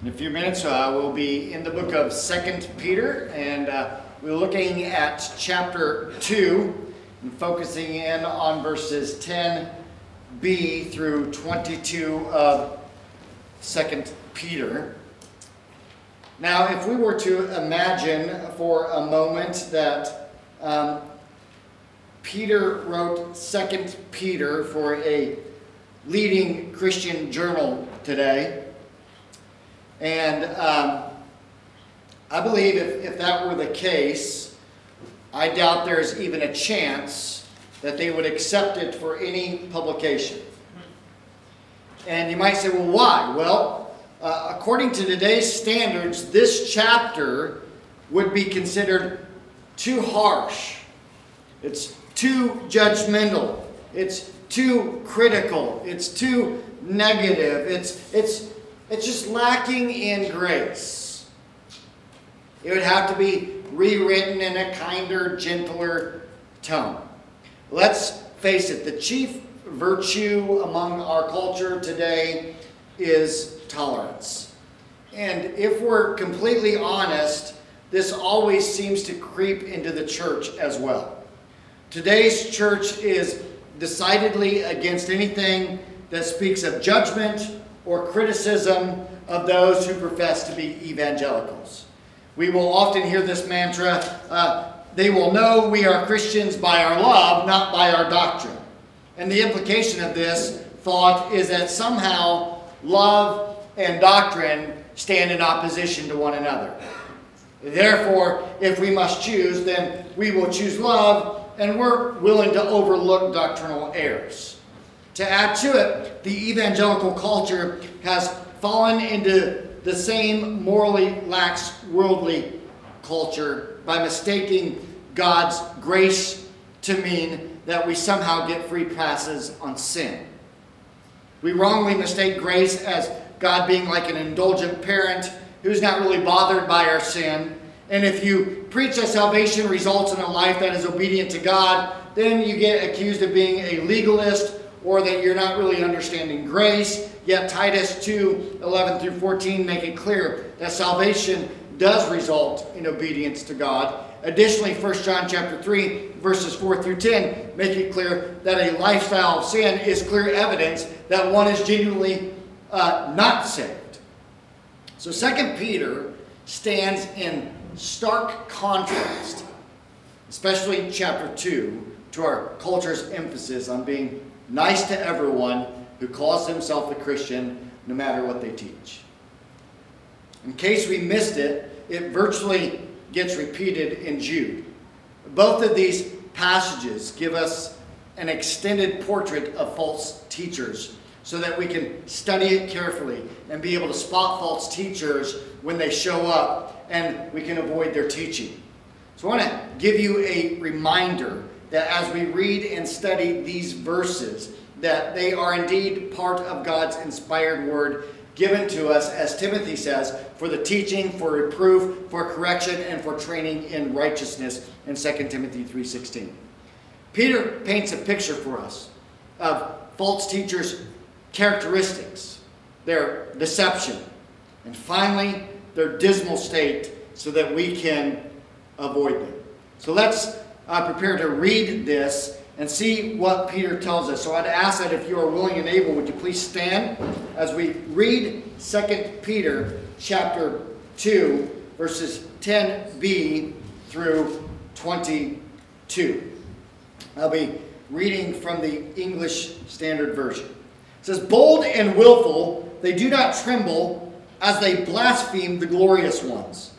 In a few minutes, uh, we'll be in the book of Second Peter, and uh, we're looking at chapter 2 and focusing in on verses 10b through 22 of Second Peter. Now, if we were to imagine for a moment that um, Peter wrote Second Peter for a leading Christian journal today, and um, I believe if, if that were the case, I doubt there's even a chance that they would accept it for any publication. And you might say, well, why? Well, uh, according to today's standards, this chapter would be considered too harsh. It's too judgmental. It's too critical. It's too negative. It's, it's, it's just lacking in grace. It would have to be rewritten in a kinder, gentler tone. Let's face it, the chief virtue among our culture today is tolerance. And if we're completely honest, this always seems to creep into the church as well. Today's church is decidedly against anything that speaks of judgment or criticism of those who profess to be evangelicals. We will often hear this mantra uh, they will know we are Christians by our love, not by our doctrine. And the implication of this thought is that somehow love and doctrine stand in opposition to one another. Therefore, if we must choose, then we will choose love and we're willing to overlook doctrinal errors. To add to it, the evangelical culture has fallen into the same morally lax worldly culture by mistaking God's grace to mean that we somehow get free passes on sin. We wrongly mistake grace as God being like an indulgent parent who's not really bothered by our sin. And if you preach that salvation results in a life that is obedient to God, then you get accused of being a legalist or that you're not really understanding grace. Yet Titus 2 11 through 14 make it clear that salvation does result in obedience to God. Additionally, 1 John chapter 3, verses 4 through 10 make it clear that a lifestyle of sin is clear evidence that one is genuinely uh, not saved. So 2 Peter stands in stark contrast, especially chapter 2, to our culture's emphasis on being nice to everyone who calls himself a Christian, no matter what they teach. In case we missed it, it virtually gets repeated in Jude. Both of these passages give us an extended portrait of false teachers so that we can study it carefully and be able to spot false teachers when they show up and we can avoid their teaching. So I want to give you a reminder that as we read and study these verses, that they are indeed part of God's inspired word given to us, as Timothy says, for the teaching, for reproof, for correction, and for training in righteousness in 2 Timothy 3.16. Peter paints a picture for us of false teachers' characteristics, their deception, and finally, their dismal state so that we can avoid them. So let's uh, prepare to read this and see what Peter tells us. So I'd ask that if you are willing and able, would you please stand as we read 2 Peter chapter 2, verses 10b through 22. I'll be reading from the English Standard Version. It says, Bold and willful, they do not tremble as they blaspheme the glorious ones.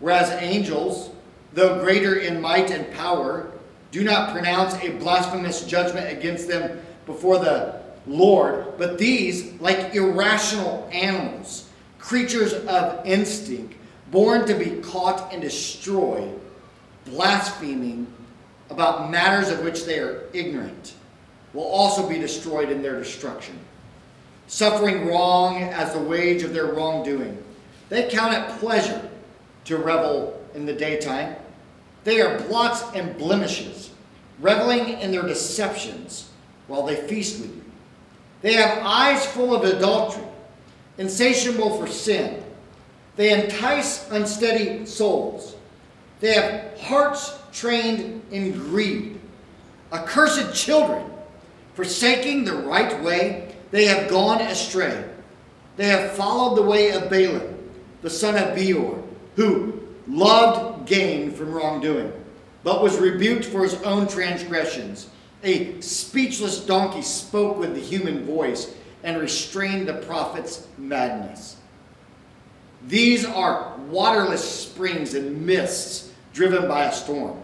Whereas angels, though greater in might and power, do not pronounce a blasphemous judgment against them before the Lord, but these, like irrational animals, creatures of instinct, born to be caught and destroyed, blaspheming about matters of which they are ignorant, will also be destroyed in their destruction. Suffering wrong as the wage of their wrongdoing, they count it pleasure to revel in the daytime. They are blots and blemishes, reveling in their deceptions while they feast with you. They have eyes full of adultery, insatiable for sin. They entice unsteady souls. They have hearts trained in greed. Accursed children, forsaking the right way, they have gone astray. They have followed the way of Balaam, the son of Beor, who loved gain from wrongdoing, but was rebuked for his own transgressions. A speechless donkey spoke with the human voice and restrained the prophet's madness. These are waterless springs and mists driven by a storm.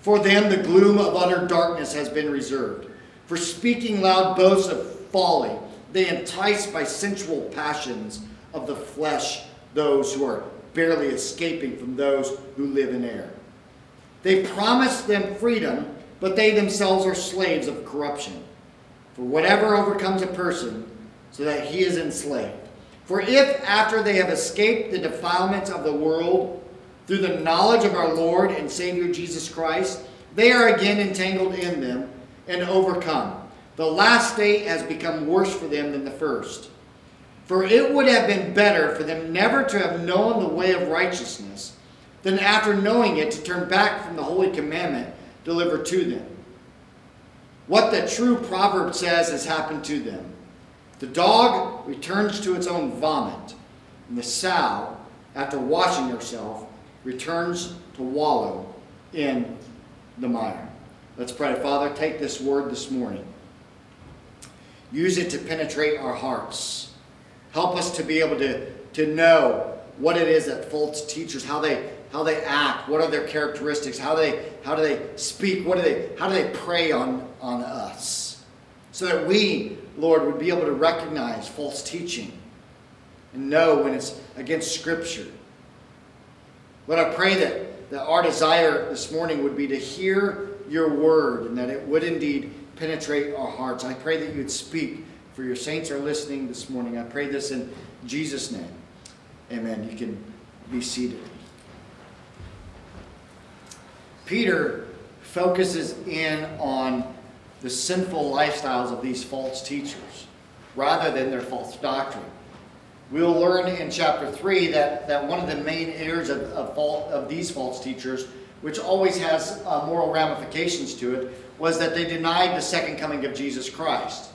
For them, the gloom of utter darkness has been reserved. For speaking loud boasts of folly, they entice by sensual passions of the flesh those who are barely escaping from those who live in air. They promise them freedom, but they themselves are slaves of corruption. For whatever overcomes a person, so that he is enslaved. For if after they have escaped the defilements of the world, through the knowledge of our Lord and Savior Jesus Christ, they are again entangled in them and overcome. The last state has become worse for them than the first. For it would have been better for them never to have known the way of righteousness than after knowing it to turn back from the holy commandment delivered to them. What the true proverb says has happened to them. The dog returns to its own vomit, and the sow, after washing herself, returns to wallow in the mire. Let's pray. Father, take this word this morning. Use it to penetrate our hearts Help us to be able to, to know what it is that false teachers, how they how they act, what are their characteristics, how they how do they speak, what do they how do they prey on, on us. So that we, Lord, would be able to recognize false teaching and know when it's against Scripture. But I pray that, that our desire this morning would be to hear your word and that it would indeed penetrate our hearts. I pray that you'd speak for your saints are listening this morning. I pray this in Jesus' name. Amen. You can be seated. Peter focuses in on the sinful lifestyles of these false teachers rather than their false doctrine. We'll learn in chapter 3 that, that one of the main errors of, of, of these false teachers, which always has uh, moral ramifications to it, was that they denied the second coming of Jesus Christ.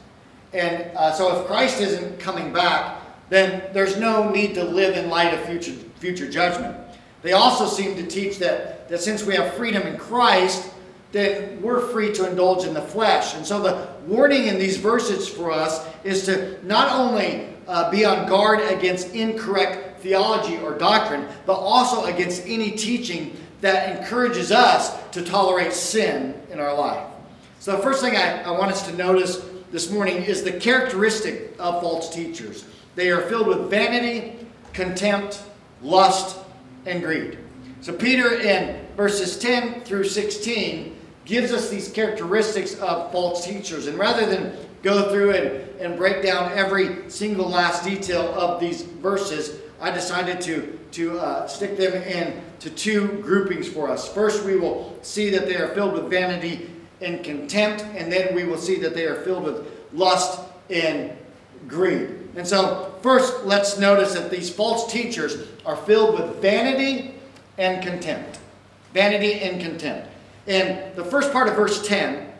And uh, so if Christ isn't coming back, then there's no need to live in light of future, future judgment. They also seem to teach that, that since we have freedom in Christ, then we're free to indulge in the flesh. And so the warning in these verses for us is to not only uh, be on guard against incorrect theology or doctrine, but also against any teaching that encourages us to tolerate sin in our life. So the first thing I, I want us to notice this morning is the characteristic of false teachers. They are filled with vanity, contempt, lust, and greed. So Peter in verses 10 through 16 gives us these characteristics of false teachers. And rather than go through and, and break down every single last detail of these verses, I decided to, to uh, stick them into two groupings for us. First, we will see that they are filled with vanity and contempt, and then we will see that they are filled with lust and greed. And so, first, let's notice that these false teachers are filled with vanity and contempt. Vanity and contempt. In the first part of verse 10,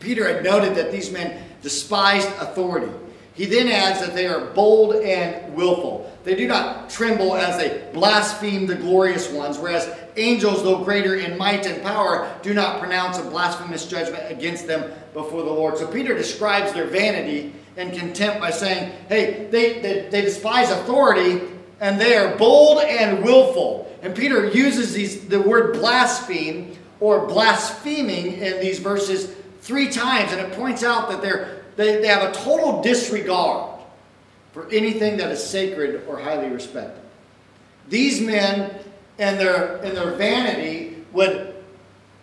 Peter had noted that these men despised authority. He then adds that they are bold and willful. They do not tremble as they blaspheme the glorious ones, whereas angels, though greater in might and power, do not pronounce a blasphemous judgment against them before the Lord. So Peter describes their vanity and contempt by saying, hey, they, they, they despise authority and they are bold and willful. And Peter uses these, the word blaspheme or blaspheming in these verses three times, and it points out that they're, they, they have a total disregard for anything that is sacred or highly respected. These men and their, and their vanity would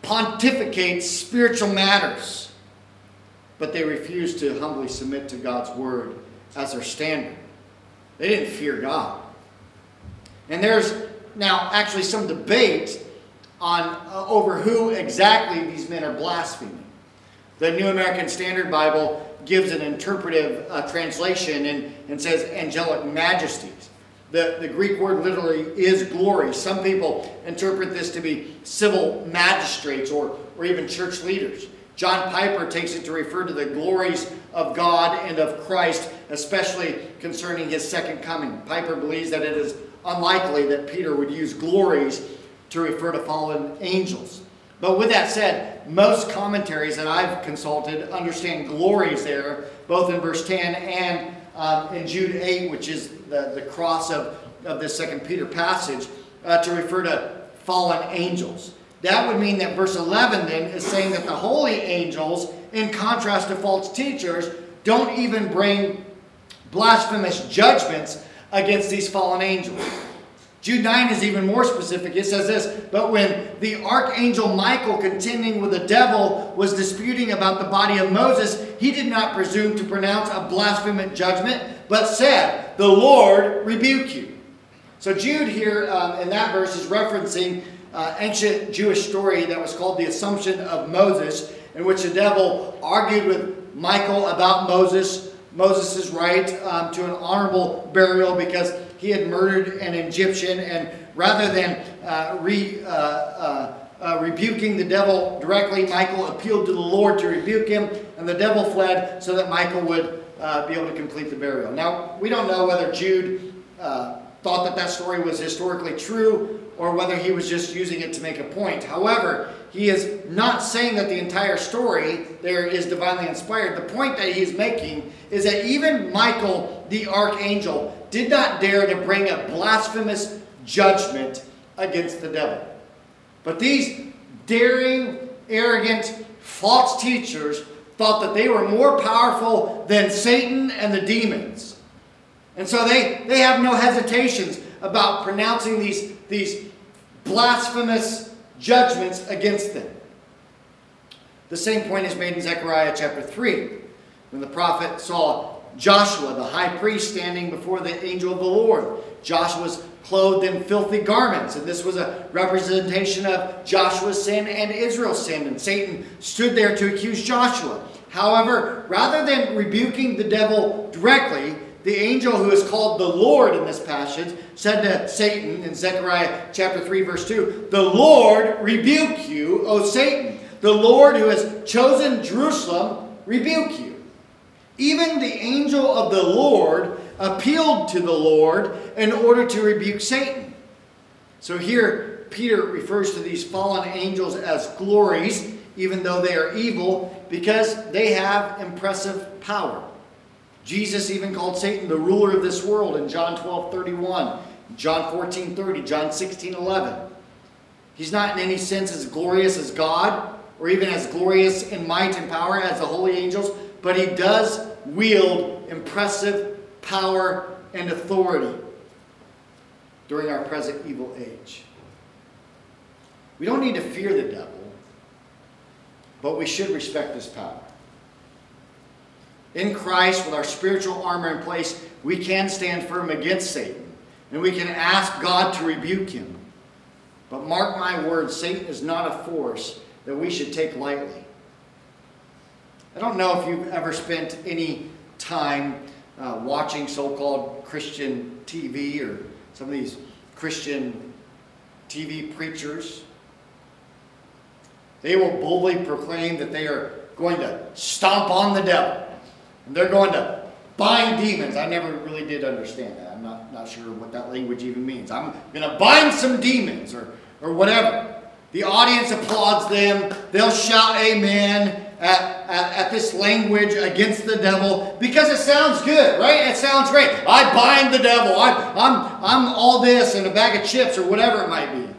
pontificate spiritual matters, but they refused to humbly submit to God's word as their standard. They didn't fear God. And there's now actually some debate on uh, over who exactly these men are blaspheming. The New American Standard Bible gives an interpretive uh, translation and, and says angelic majesties. The, the Greek word literally is glory. Some people interpret this to be civil magistrates or, or even church leaders. John Piper takes it to refer to the glories of God and of Christ, especially concerning his second coming. Piper believes that it is unlikely that Peter would use glories to refer to fallen angels. But with that said, most commentaries that I've consulted understand glories there, both in verse 10 and um, in Jude 8, which is the, the cross of, of this second Peter passage, uh, to refer to fallen angels. That would mean that verse 11 then is saying that the holy angels, in contrast to false teachers, don't even bring blasphemous judgments against these fallen angels. Jude 9 is even more specific. It says this But when the archangel Michael, contending with the devil, was disputing about the body of Moses, he did not presume to pronounce a blasphemous judgment, but said, The Lord rebuke you. So Jude here um, in that verse is referencing uh, ancient Jewish story that was called the Assumption of Moses, in which the devil argued with Michael about Moses, Moses' right um, to an honorable burial because he had murdered an Egyptian, and rather than uh, re, uh, uh, uh, rebuking the devil directly, Michael appealed to the Lord to rebuke him, and the devil fled so that Michael would uh, be able to complete the burial. Now, we don't know whether Jude uh, thought that that story was historically true or whether he was just using it to make a point. However, he is not saying that the entire story there is divinely inspired. The point that he's making is that even Michael, the archangel, did not dare to bring a blasphemous judgment against the devil. But these daring, arrogant, false teachers thought that they were more powerful than Satan and the demons. And so they, they have no hesitations about pronouncing these, these blasphemous judgments against them. The same point is made in Zechariah chapter 3, when the prophet saw Joshua, the high priest, standing before the angel of the Lord. Joshua was clothed in filthy garments, and this was a representation of Joshua's sin and Israel's sin, and Satan stood there to accuse Joshua. However, rather than rebuking the devil directly, the angel who is called the Lord in this passage said to Satan in Zechariah chapter 3, verse 2, The Lord rebuke you, O Satan. The Lord who has chosen Jerusalem rebuke you. Even the angel of the Lord appealed to the Lord in order to rebuke Satan. So here, Peter refers to these fallen angels as glories, even though they are evil, because they have impressive power. Jesus even called Satan the ruler of this world in John 12 31, John 14 30, John 16 11. He's not in any sense as glorious as God, or even as glorious in might and power as the holy angels, but he does wield impressive power and authority during our present evil age. We don't need to fear the devil, but we should respect his power. In Christ, with our spiritual armor in place, we can stand firm against Satan, and we can ask God to rebuke him. But mark my words, Satan is not a force that we should take lightly. I don't know if you've ever spent any time uh, watching so-called Christian TV or some of these Christian TV preachers. They will boldly proclaim that they are going to stomp on the devil. And they're going to bind demons. I never really did understand that. I'm not, not sure what that language even means. I'm going to bind some demons or, or whatever. The audience applauds them. They'll shout amen at, at, at, this language against the devil because it sounds good, right? It sounds great. I bind the devil. I, I'm, I'm all this and a bag of chips or whatever it might be.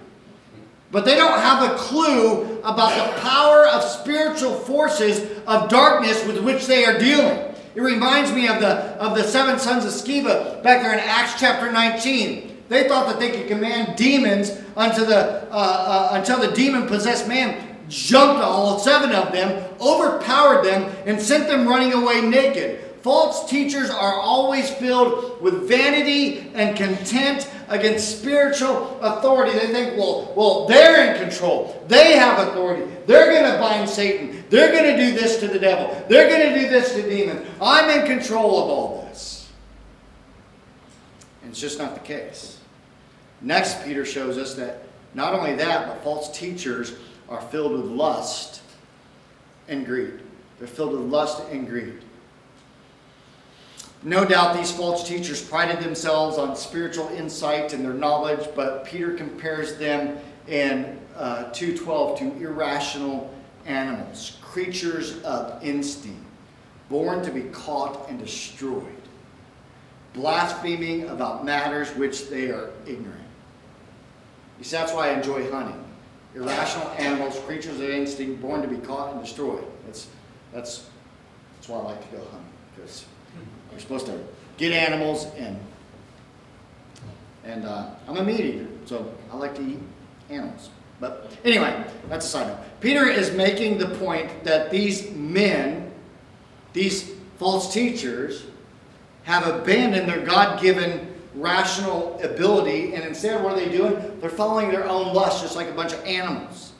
But they don't have a clue about the power of spiritual forces of darkness with which they are dealing. It reminds me of the, of the seven sons of Sceva back there in Acts chapter 19. They thought that they could command demons unto the, uh, uh, until the demon-possessed man jumped all seven of them, overpowered them, and sent them running away naked. False teachers are always filled with vanity and contempt against spiritual authority. They think, well, well, they're in control. They have authority. They're going to bind Satan. They're going to do this to the devil. They're going to do this to demons. I'm in control of all this. And it's just not the case. Next, Peter shows us that not only that, but false teachers are filled with lust and greed. They're filled with lust and greed. No doubt these false teachers prided themselves on spiritual insight and their knowledge, but Peter compares them in uh, 2.12 to irrational animals, creatures of instinct, born to be caught and destroyed, blaspheming about matters which they are ignorant. You see, that's why I enjoy hunting. Irrational animals, creatures of instinct, born to be caught and destroyed. That's, that's, that's why I like to go hunting, because you're supposed to get animals and and uh, I'm a meat eater, so I like to eat animals. But anyway, that's a side note. Peter is making the point that these men, these false teachers, have abandoned their God-given rational ability, and instead, what are they doing? They're following their own lust, just like a bunch of animals.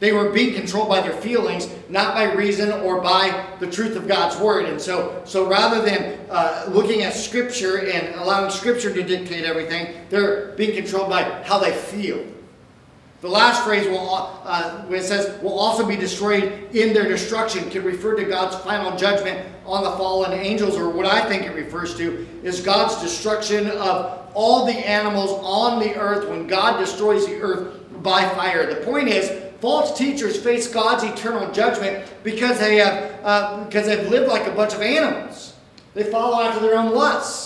They were being controlled by their feelings, not by reason or by the truth of God's word. And so, so rather than uh, looking at Scripture and allowing Scripture to dictate everything, they're being controlled by how they feel. The last phrase, will, uh, when it says, will also be destroyed in their destruction, can refer to God's final judgment on the fallen angels, or what I think it refers to is God's destruction of all the animals on the earth when God destroys the earth by fire. The point is, false teachers face God's eternal judgment because they have uh, because they've lived like a bunch of animals. They follow after their own lusts.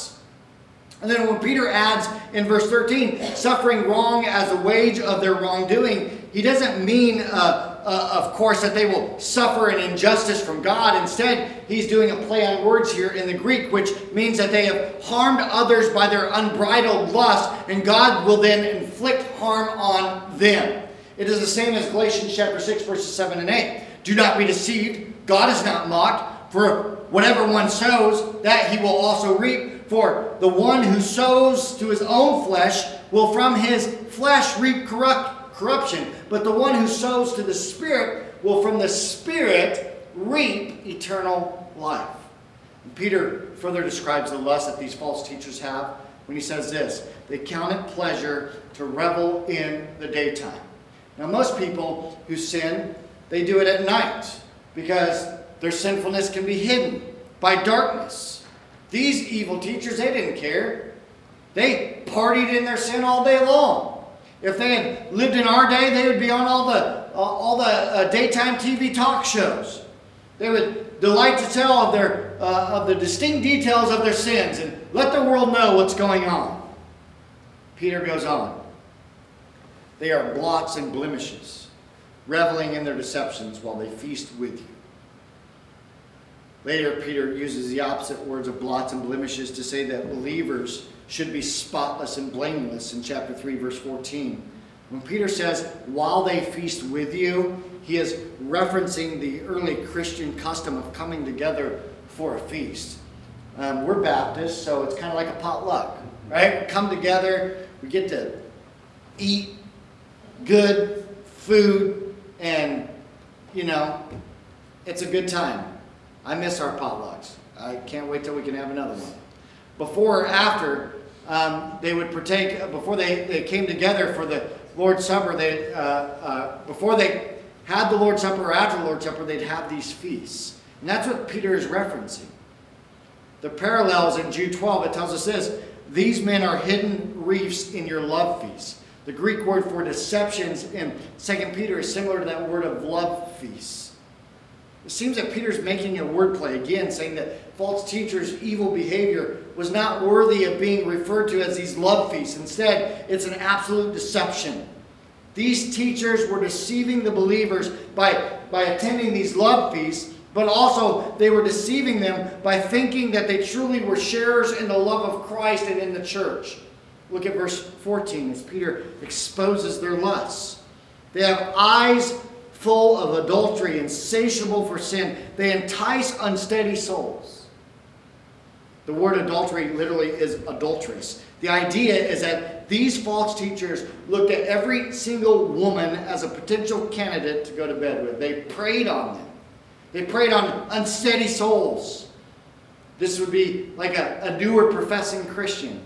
And then when Peter adds in verse 13, suffering wrong as a wage of their wrongdoing, he doesn't mean, uh, uh, of course, that they will suffer an injustice from God. Instead, he's doing a play on words here in the Greek, which means that they have harmed others by their unbridled lust, and God will then inflict harm on them. It is the same as Galatians chapter 6, verses 7 and 8. Do not be deceived. God is not mocked. For whatever one sows, that he will also reap. For the one who sows to his own flesh will from his flesh reap corrupt, corruption, but the one who sows to the Spirit will from the Spirit reap eternal life. And Peter further describes the lust that these false teachers have when he says this They count it pleasure to revel in the daytime. Now, most people who sin, they do it at night because their sinfulness can be hidden by darkness. These evil teachers, they didn't care. They partied in their sin all day long. If they had lived in our day, they would be on all the, uh, all the uh, daytime TV talk shows. They would delight to tell of, their, uh, of the distinct details of their sins and let the world know what's going on. Peter goes on. They are blots and blemishes, reveling in their deceptions while they feast with you. Later, Peter uses the opposite words of blots and blemishes to say that believers should be spotless and blameless in chapter 3, verse 14. When Peter says, while they feast with you, he is referencing the early Christian custom of coming together for a feast. Um, we're Baptists, so it's kind of like a potluck, right? Come together, we get to eat good food, and, you know, it's a good time. I miss our potlucks. I can't wait till we can have another one. Before or after, um, they would partake, before they, they came together for the Lord's Supper, they, uh, uh, before they had the Lord's Supper or after the Lord's Supper, they'd have these feasts. And that's what Peter is referencing. The parallels in Jude 12, it tells us this These men are hidden reefs in your love feasts. The Greek word for deceptions in 2 Peter is similar to that word of love feasts. It seems that Peter's making a wordplay again, saying that false teachers' evil behavior was not worthy of being referred to as these love feasts. Instead, it's an absolute deception. These teachers were deceiving the believers by, by attending these love feasts, but also they were deceiving them by thinking that they truly were sharers in the love of Christ and in the church. Look at verse 14 as Peter exposes their lusts. They have eyes full of adultery, insatiable for sin. They entice unsteady souls. The word adultery literally is adulteress. The idea is that these false teachers looked at every single woman as a potential candidate to go to bed with. They preyed on them. They preyed on unsteady souls. This would be like a, a newer professing Christian.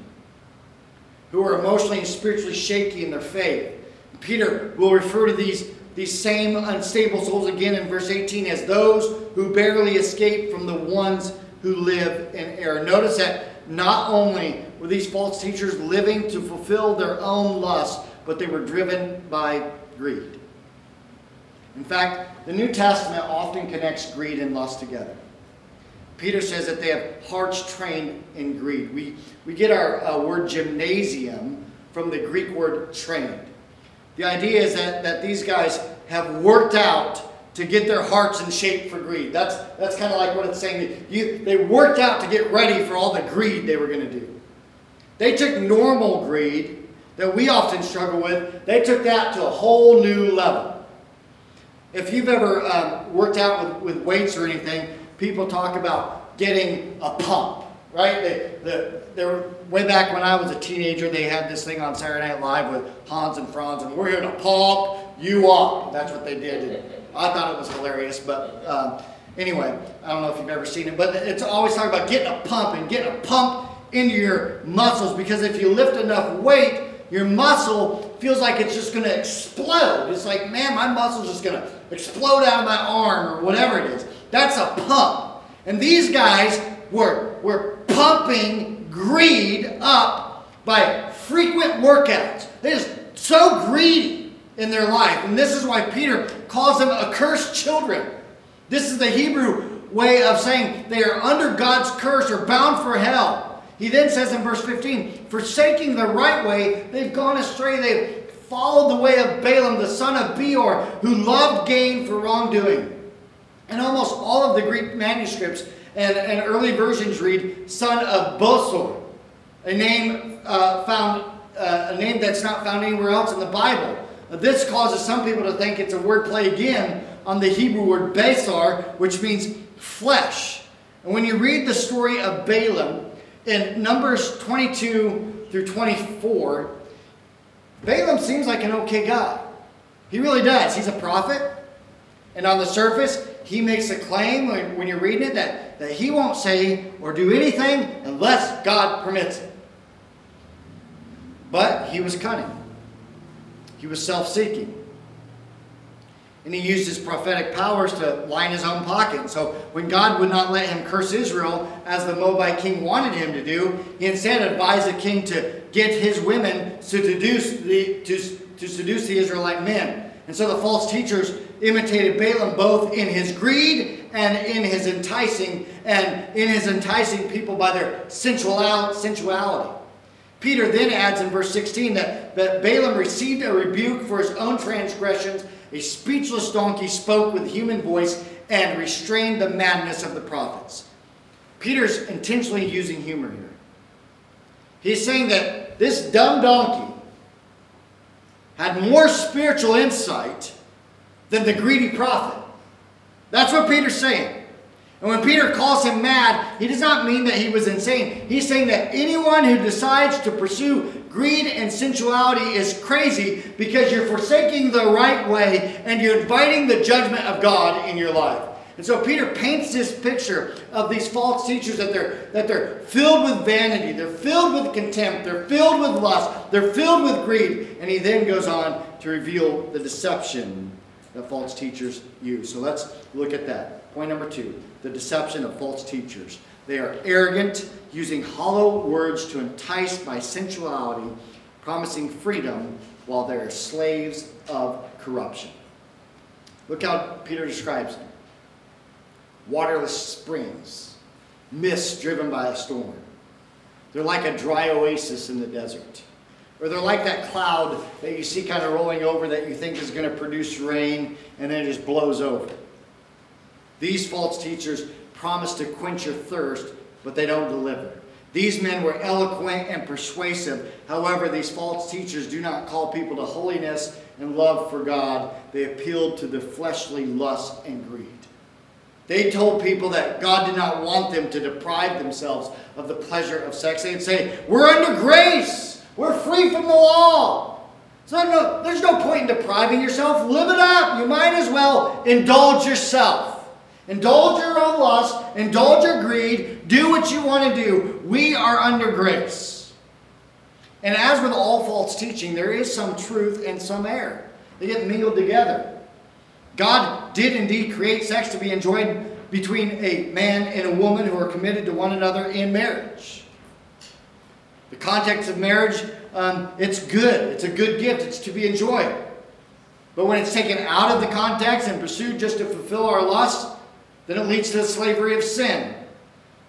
who are emotionally and spiritually shaky in their faith. Peter will refer to these, these same unstable souls again in verse 18 as those who barely escape from the ones who live in error. Notice that not only were these false teachers living to fulfill their own lusts, but they were driven by greed. In fact, the New Testament often connects greed and lust together. Peter says that they have hearts trained in greed. We, we get our uh, word gymnasium from the Greek word trained. The idea is that, that these guys have worked out to get their hearts in shape for greed. That's, that's kind of like what it's saying. You, they worked out to get ready for all the greed they were going to do. They took normal greed that we often struggle with, they took that to a whole new level. If you've ever um, worked out with, with weights or anything, people talk about getting a pump, right? They, the, they were, way back when I was a teenager, they had this thing on Saturday Night Live with Hans and Franz, and we're here to pump you up. That's what they did. I thought it was hilarious, but um, anyway, I don't know if you've ever seen it, but it's always talking about getting a pump and getting a pump into your muscles because if you lift enough weight, your muscle feels like it's just going to explode. It's like, man, my muscle's just going to explode out of my arm or whatever it is. That's a pump. And these guys were, were pumping greed up by frequent workouts. They're just so greedy in their life. And this is why Peter calls them accursed children. This is the Hebrew way of saying they are under God's curse or bound for hell. He then says in verse 15, Forsaking the right way, they've gone astray. They've followed the way of Balaam, the son of Beor, who loved gain for wrongdoing. And almost all of the Greek manuscripts and, and early versions read son of Bosor, a name uh, found uh, a name that's not found anywhere else in the Bible. This causes some people to think it's a word play again on the Hebrew word basar, which means flesh. And when you read the story of Balaam, in Numbers 22 through 24, Balaam seems like an okay guy. He really does. He's a prophet. And on the surface, he makes a claim when, when you're reading it that, that he won't say or do anything unless God permits it. But he was cunning. He was self-seeking. And he used his prophetic powers to line his own pocket. So when God would not let him curse Israel, as the Moabite king wanted him to do, he instead advised the king to get his women to seduce the, to, to seduce the Israelite men. And so the false teachers imitated Balaam both in his greed and in his enticing, and in his enticing people by their sensuality. Peter then adds in verse 16 that, that Balaam received a rebuke for his own transgressions a speechless donkey spoke with human voice and restrained the madness of the prophets. Peter's intentionally using humor here. He's saying that this dumb donkey had more spiritual insight than the greedy prophet. That's what Peter's saying. And when Peter calls him mad, he does not mean that he was insane. He's saying that anyone who decides to pursue greed and sensuality is crazy because you're forsaking the right way and you're inviting the judgment of God in your life. And so Peter paints this picture of these false teachers that they're, that they're filled with vanity, they're filled with contempt, they're filled with lust, they're filled with greed. And he then goes on to reveal the deception that false teachers use. So let's look at that. Point number two the deception of false teachers. They are arrogant, using hollow words to entice by sensuality, promising freedom while they are slaves of corruption. Look how Peter describes them waterless springs, mist driven by a storm. They're like a dry oasis in the desert. Or they're like that cloud that you see kind of rolling over that you think is going to produce rain and then it just blows over. These false teachers promise to quench your thirst, but they don't deliver. These men were eloquent and persuasive. However, these false teachers do not call people to holiness and love for God. They appealed to the fleshly lust and greed. They told people that God did not want them to deprive themselves of the pleasure of sex. They'd say, We're under grace. We're free from the law. So no, there's no point in depriving yourself. Live it up. You might as well indulge yourself. Indulge your own lust, indulge your greed, do what you want to do. We are under grace. And as with all false teaching, there is some truth and some error. They get mingled together. God did indeed create sex to be enjoyed between a man and a woman who are committed to one another in marriage. The context of marriage, um, it's good. It's a good gift. It's to be enjoyed. But when it's taken out of the context and pursued just to fulfill our lust, then it leads to the slavery of sin.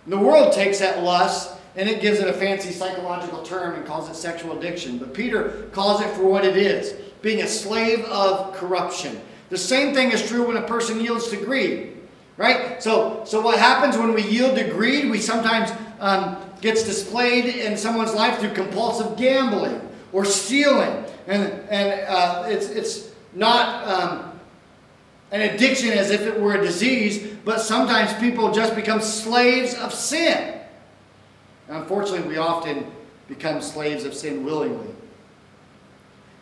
And the world takes that lust and it gives it a fancy psychological term and calls it sexual addiction. But Peter calls it for what it is being a slave of corruption. The same thing is true when a person yields to greed, right? So, so what happens when we yield to greed? We sometimes um, gets displayed in someone's life through compulsive gambling or stealing, and and uh, it's it's not um, an addiction as if it were a disease, but sometimes people just become slaves of sin. And unfortunately, we often become slaves of sin willingly.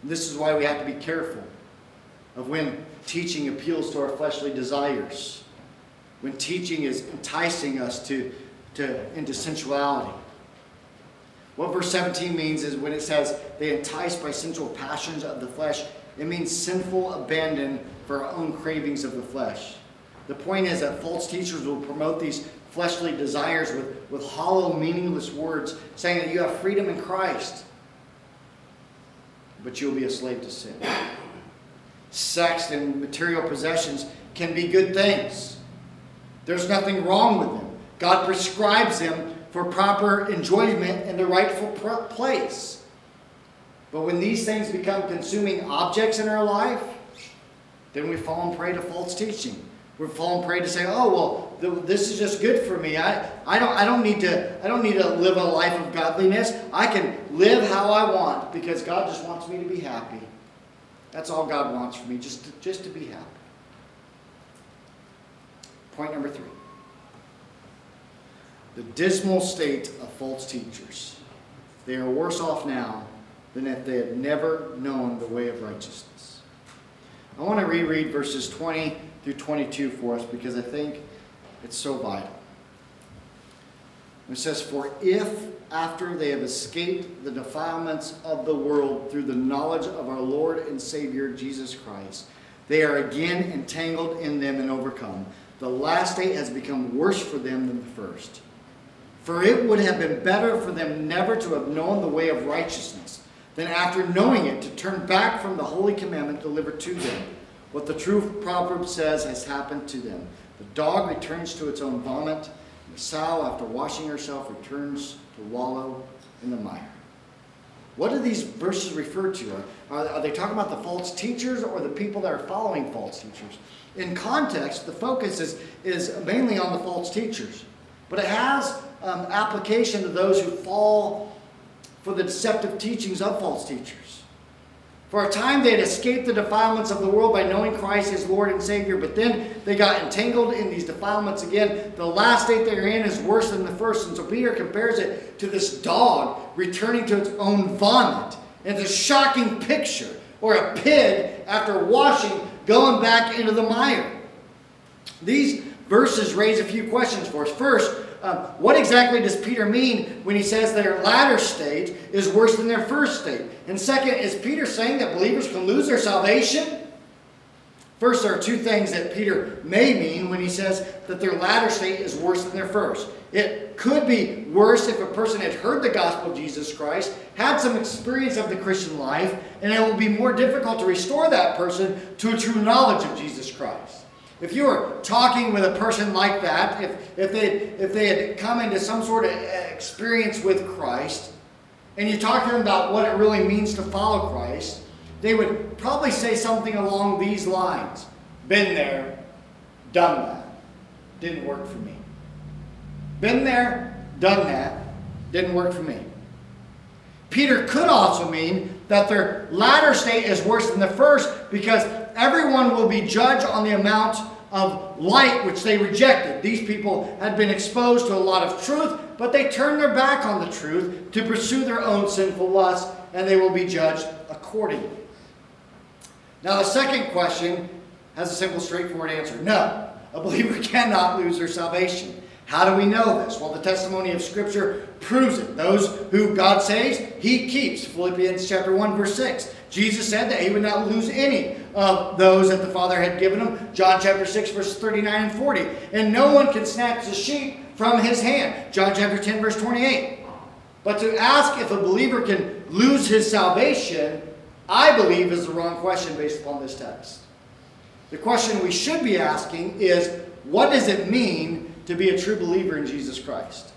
And this is why we have to be careful of when teaching appeals to our fleshly desires, when teaching is enticing us to, to, into sensuality. What verse 17 means is when it says they entice by sensual passions of the flesh, it means sinful abandon for our own cravings of the flesh. The point is that false teachers will promote these fleshly desires with, with hollow, meaningless words, saying that you have freedom in Christ, but you'll be a slave to sin. Sex and material possessions can be good things. There's nothing wrong with them. God prescribes them for proper enjoyment in the rightful place. But when these things become consuming objects in our life, then we fall prey to false teaching. We're falling prey to say, "Oh well, this is just good for me. I, I don't I don't need to I don't need to live a life of godliness. I can live how I want because God just wants me to be happy. That's all God wants for me, just to, just to be happy." Point number three: the dismal state of false teachers. They are worse off now than if they had never known the way of righteousness. I want to reread verses 20 through 22 for us because I think it's so vital. It says, For if after they have escaped the defilements of the world through the knowledge of our Lord and Savior Jesus Christ, they are again entangled in them and overcome, the last state has become worse for them than the first. For it would have been better for them never to have known the way of righteousness than after knowing it to turn back from the holy commandment delivered to them. What the true proverb says has happened to them. The dog returns to its own vomit, and the sow, after washing herself, returns to wallow in the mire. What do these verses refer to? Are, are, they talking about the false teachers or the people that are following false teachers? In context, the focus is, is mainly on the false teachers. But it has um, application to those who fall for the deceptive teachings of false teachers. For a time they had escaped the defilements of the world by knowing Christ as Lord and Savior, but then they got entangled in these defilements again. The last state they're in is worse than the first. And so Peter compares it to this dog returning to its own vomit. And it's a shocking picture. Or a pig, after washing, going back into the mire. These verses raise a few questions for us. First, um, what exactly does Peter mean when he says their latter state is worse than their first state? And second, is Peter saying that believers can lose their salvation? First, there are two things that Peter may mean when he says that their latter state is worse than their first. It could be worse if a person had heard the gospel of Jesus Christ, had some experience of the Christian life, and it will be more difficult to restore that person to a true knowledge of Jesus Christ. If you were talking with a person like that, if, if, they, if they had come into some sort of experience with Christ, and you talk to them about what it really means to follow Christ, they would probably say something along these lines Been there, done that, didn't work for me. Been there, done that, didn't work for me. Peter could also mean that their latter state is worse than the first because everyone will be judged on the amount of light which they rejected. These people had been exposed to a lot of truth, but they turned their back on the truth to pursue their own sinful lusts, and they will be judged accordingly. Now, the second question has a simple, straightforward answer no, a believer cannot lose their salvation. How do we know this? Well, the testimony of Scripture proves it. Those who God saves, He keeps. Philippians chapter 1, verse 6. Jesus said that He would not lose any of those that the Father had given Him. John chapter 6, verse 39 and 40. And no one can snatch the sheep from His hand. John chapter 10, verse 28. But to ask if a believer can lose his salvation, I believe is the wrong question based upon this text. The question we should be asking is what does it mean to be a true believer in Jesus Christ?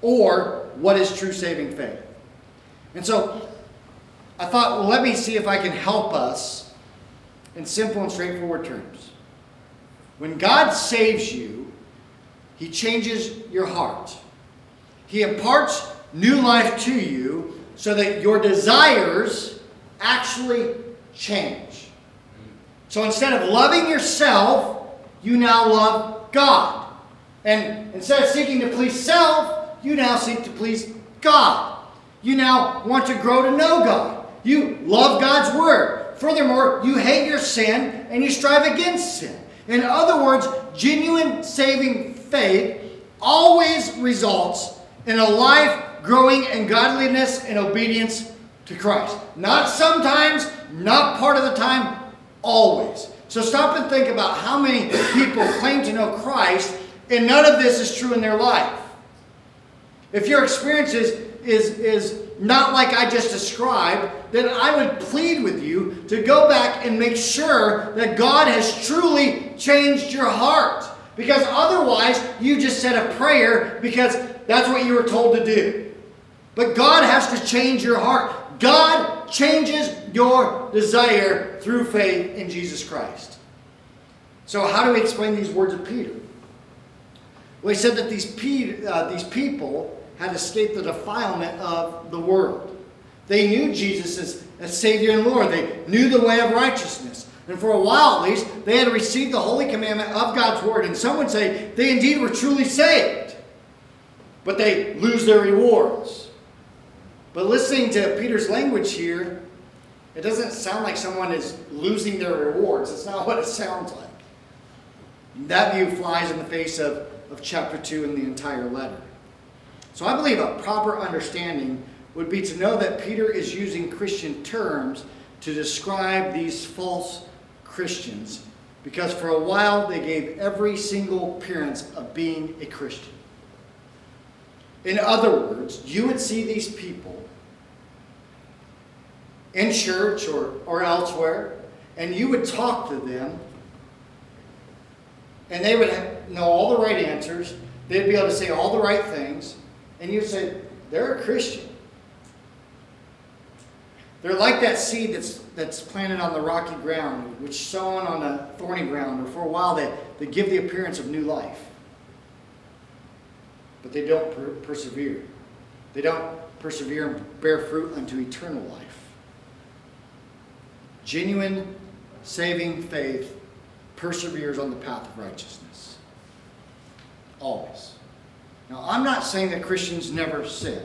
Or, what is true saving faith? And so, I thought, well, let me see if I can help us in simple and straightforward terms. When God saves you, He changes your heart. He imparts new life to you so that your desires actually change. So instead of loving yourself, you now love God. And instead of seeking to please self, you now seek to please God. You now want to grow to know God. You love God's Word. Furthermore, you hate your sin and you strive against sin. In other words, genuine saving faith always results in a life growing in godliness and obedience to Christ. Not sometimes, not part of the time, always. So stop and think about how many people claim to know Christ and none of this is true in their life. If your experience is, is, is not like I just described, then I would plead with you to go back and make sure that God has truly changed your heart. Because otherwise, you just said a prayer because that's what you were told to do. But God has to change your heart. God changes your desire through faith in Jesus Christ. So, how do we explain these words of Peter? Well, he said that these, pe uh, these people had escaped the defilement of the world. They knew Jesus as, as Savior and Lord. They knew the way of righteousness. And for a while at least, they had received the holy commandment of God's Word. And some would say they indeed were truly saved. But they lose their rewards. But listening to Peter's language here, it doesn't sound like someone is losing their rewards. It's not what it sounds like. That view flies in the face of, of chapter 2 and the entire letter. So I believe a proper understanding would be to know that Peter is using Christian terms to describe these false Christians because for a while they gave every single appearance of being a Christian. In other words, you would see these people in church or, or elsewhere, and you would talk to them, and they would know all the right answers. They'd be able to say all the right things, and you'd say, they're a Christian. They're like that seed that's, that's planted on the rocky ground, which sown on the thorny ground, or for a while they, they give the appearance of new life. But they don't per persevere. They don't persevere and bear fruit unto eternal life. Genuine saving faith perseveres on the path of righteousness. Always. Now, I'm not saying that Christians never sin.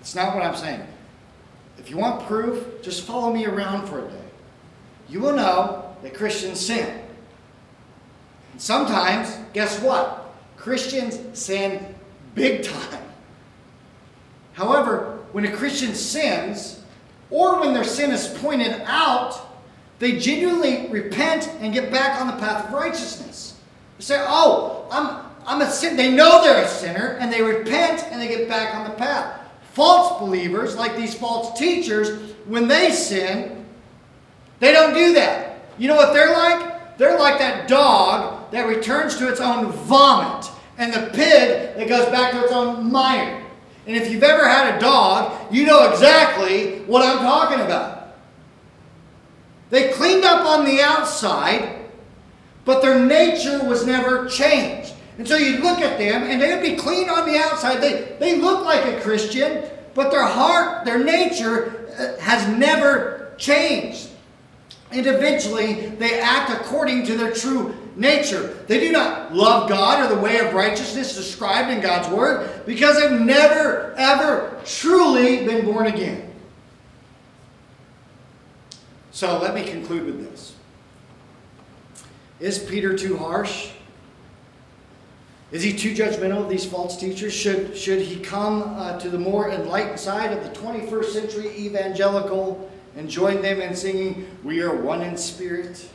It's not what I'm saying. If you want proof, just follow me around for a day. You will know that Christians sin. And sometimes, guess what? Christians sin big time. However, when a Christian sins, or when their sin is pointed out, they genuinely repent and get back on the path of righteousness. They say, oh, I'm, I'm a sin. They know they're a sinner, and they repent and they get back on the path. False believers, like these false teachers, when they sin, they don't do that. You know what they're like? They're like that dog that returns to its own vomit and the pig that goes back to its own mire. And if you've ever had a dog, you know exactly what I'm talking about. They cleaned up on the outside, but their nature was never changed. And so you'd look at them, and they would be clean on the outside. They, they look like a Christian, but their heart, their nature uh, has never changed. And eventually, they act according to their true nature. They do not love God or the way of righteousness described in God's Word because they've never, ever truly been born again. So let me conclude with this. Is Peter too harsh? Is he too judgmental of these false teachers? Should, should he come uh, to the more enlightened side of the 21st century evangelical and join them in singing, We are one in spirit?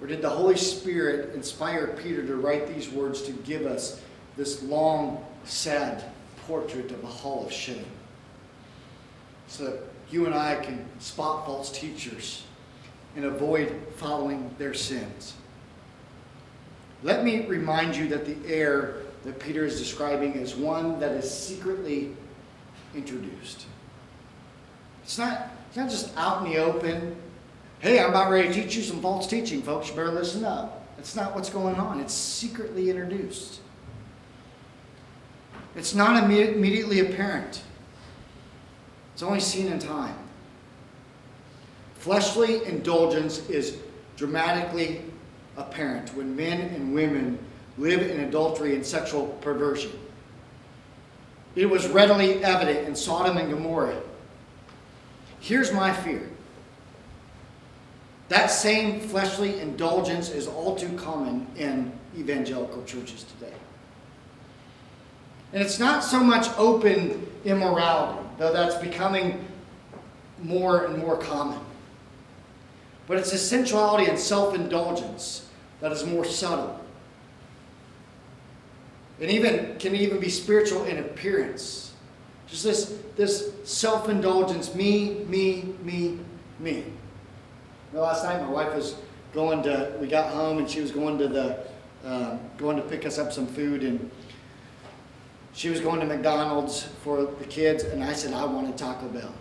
Or did the Holy Spirit inspire Peter to write these words to give us this long, sad portrait of a hall of shame? So that you and I can spot false teachers and avoid following their sins. Let me remind you that the error that Peter is describing is one that is secretly introduced. It's not, it's not just out in the open. Hey, I'm about ready to teach you some false teaching, folks. You better listen up. That's not what's going on. It's secretly introduced. It's not immediately apparent. It's only seen in time. Fleshly indulgence is dramatically apparent when men and women live in adultery and sexual perversion. It was readily evident in Sodom and Gomorrah. Here's my fear. That same fleshly indulgence is all too common in evangelical churches today. And it's not so much open immorality, though that's becoming more and more common. But it's sensuality and self indulgence that is more subtle. And even can even be spiritual in appearance. Just this, this self-indulgence, me, me, me, me. You know, last night my wife was going to, we got home and she was going to the, um, going to pick us up some food and she was going to McDonald's for the kids and I said, I want a Taco Bell.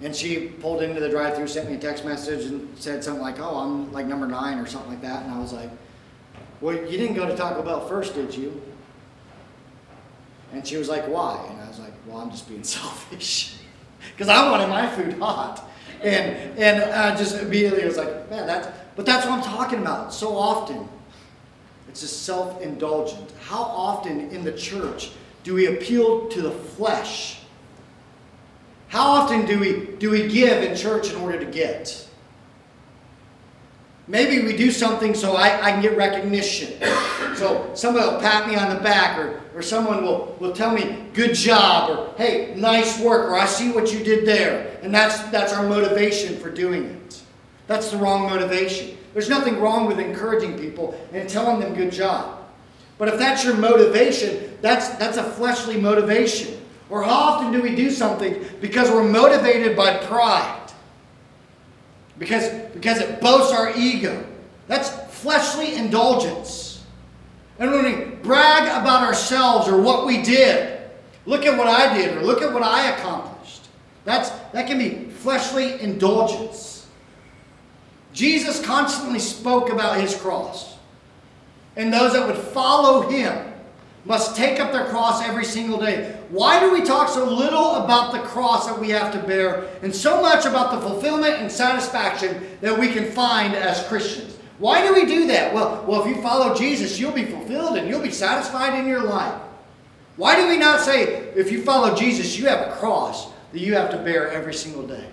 And she pulled into the drive-through, sent me a text message, and said something like, "Oh, I'm like number nine or something like that." And I was like, "Well, you didn't go to Taco Bell first, did you?" And she was like, "Why?" And I was like, "Well, I'm just being selfish, because I wanted my food hot." And and I just immediately was like, "Man, that's." But that's what I'm talking about. So often, it's just self-indulgent. How often in the church do we appeal to the flesh? How often do we, do we give in church in order to get? Maybe we do something so I, I can get recognition. So somebody will pat me on the back or, or someone will, will tell me, good job, or hey, nice work, or I see what you did there. And that's, that's our motivation for doing it. That's the wrong motivation. There's nothing wrong with encouraging people and telling them good job. But if that's your motivation, that's, that's a fleshly motivation. Or how often do we do something because we're motivated by pride? Because, because it boasts our ego. That's fleshly indulgence. And when we brag about ourselves or what we did, look at what I did or look at what I accomplished. That's, that can be fleshly indulgence. Jesus constantly spoke about his cross. And those that would follow him must take up their cross every single day. Why do we talk so little about the cross that we have to bear and so much about the fulfillment and satisfaction that we can find as Christians? Why do we do that? Well, well, if you follow Jesus, you'll be fulfilled and you'll be satisfied in your life. Why do we not say, if you follow Jesus, you have a cross that you have to bear every single day?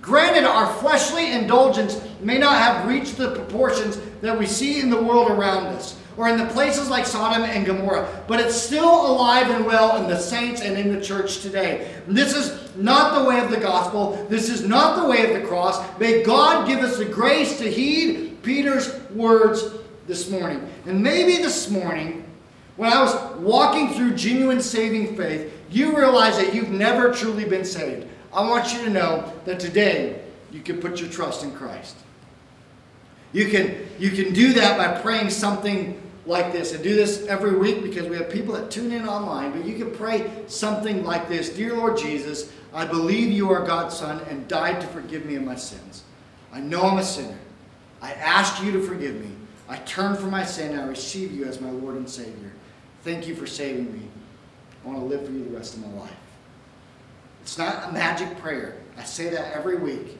Granted, our fleshly indulgence may not have reached the proportions that we see in the world around us or in the places like Sodom and Gomorrah, but it's still alive and well in the saints and in the church today. This is not the way of the gospel. This is not the way of the cross. May God give us the grace to heed Peter's words this morning. And maybe this morning, when I was walking through genuine saving faith, you realize that you've never truly been saved. I want you to know that today you can put your trust in Christ. You can, you can do that by praying something like this and do this every week because we have people that tune in online. But you can pray something like this Dear Lord Jesus, I believe you are God's Son and died to forgive me of my sins. I know I'm a sinner. I ask you to forgive me. I turn from my sin and I receive you as my Lord and Savior. Thank you for saving me. I want to live for you the rest of my life. It's not a magic prayer. I say that every week.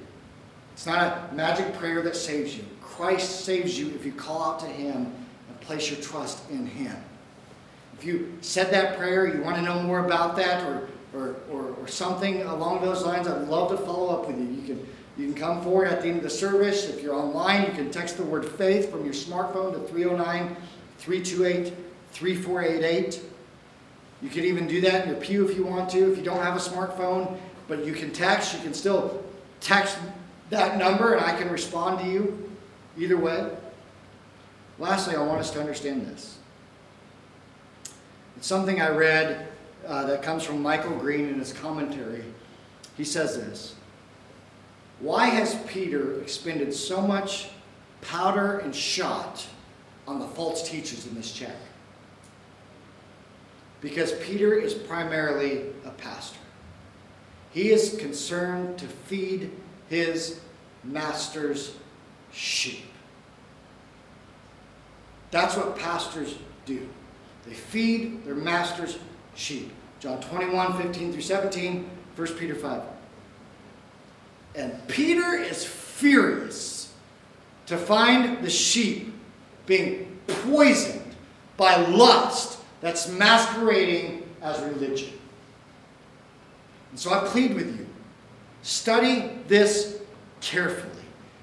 It's not a magic prayer that saves you. Christ saves you if you call out to Him and place your trust in Him. If you said that prayer, you want to know more about that or, or, or, or something along those lines, I'd love to follow up with you. You can You can come forward at the end of the service. If you're online, you can text the word faith from your smartphone to 309 328 3488. You can even do that in your pew if you want to. If you don't have a smartphone, but you can text, you can still text that number and I can respond to you either way. Lastly, I want us to understand this. It's something I read uh, that comes from Michael Green in his commentary. He says this Why has Peter expended so much powder and shot on the false teachers in this chapter? Because Peter is primarily a pastor. He is concerned to feed his master's sheep. That's what pastors do. They feed their master's sheep. John 21, 15 through 17, 1 Peter 5. And Peter is furious to find the sheep being poisoned by lust that's masquerading as religion. And so I plead with you study this carefully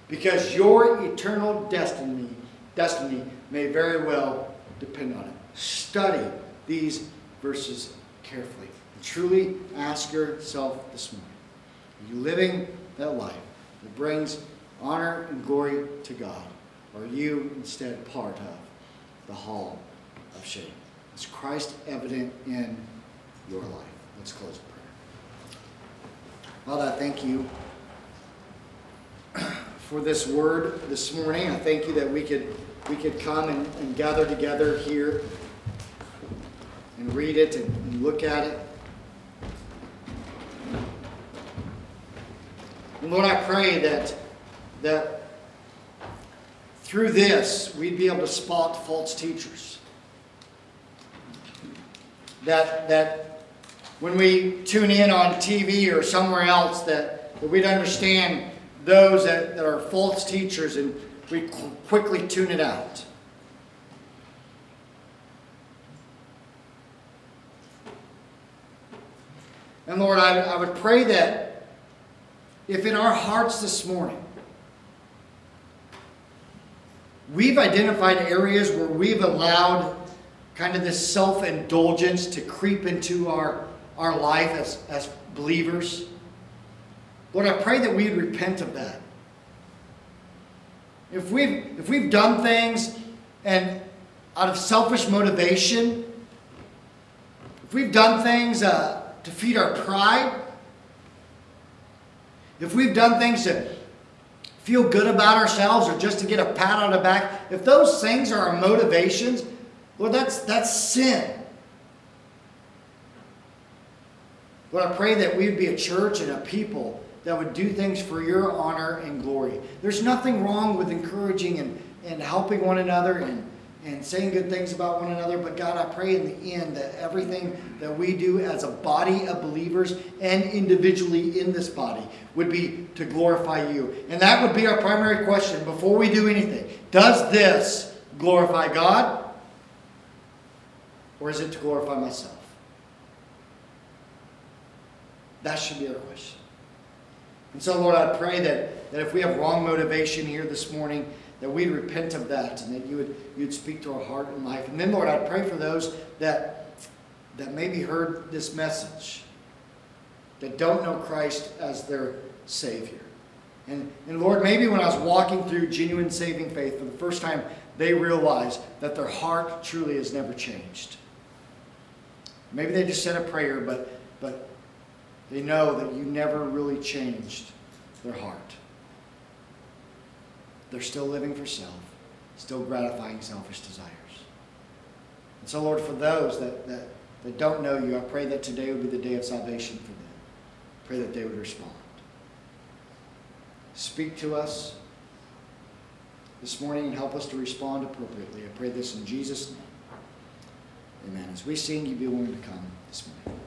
because your eternal destiny, destiny may very well depend on it. Study these verses carefully and truly ask yourself this morning are you living that life that brings honor and glory to God? Or are you instead part of the hall of shame? Is Christ evident in your life? Let's close in prayer. Father, I thank you for this word this morning. I thank you that we could we could come and, and gather together here and read it and, and look at it. And Lord, I pray that that through this we'd be able to spot false teachers. That that when we tune in on TV or somewhere else that, that we'd understand those that, that are false teachers and we quickly tune it out. And Lord, I, I would pray that if in our hearts this morning we've identified areas where we've allowed kind of this self indulgence to creep into our, our life as, as believers, Lord, I pray that we'd repent of that. If we've, if we've done things and out of selfish motivation, if we've done things uh, to feed our pride, if we've done things to feel good about ourselves or just to get a pat on the back, if those things are our motivations, Lord, that's, that's sin. Lord, I pray that we'd be a church and a people that would do things for your honor and glory. There's nothing wrong with encouraging and, and helping one another and, and saying good things about one another. But God, I pray in the end that everything that we do as a body of believers and individually in this body would be to glorify you. And that would be our primary question before we do anything. Does this glorify God? Or is it to glorify myself? That should be our question. And so, Lord, I pray that, that if we have wrong motivation here this morning, that we'd repent of that and that you would you'd speak to our heart and life. And then, Lord, I pray for those that that maybe heard this message, that don't know Christ as their Savior. And, and Lord, maybe when I was walking through genuine saving faith for the first time, they realized that their heart truly has never changed. Maybe they just said a prayer, but they know that you never really changed their heart. They're still living for self, still gratifying selfish desires. And so, Lord, for those that, that, that don't know you, I pray that today would be the day of salvation for them. Pray that they would respond. Speak to us this morning and help us to respond appropriately. I pray this in Jesus' name. Amen. As we sing, you be willing to come this morning.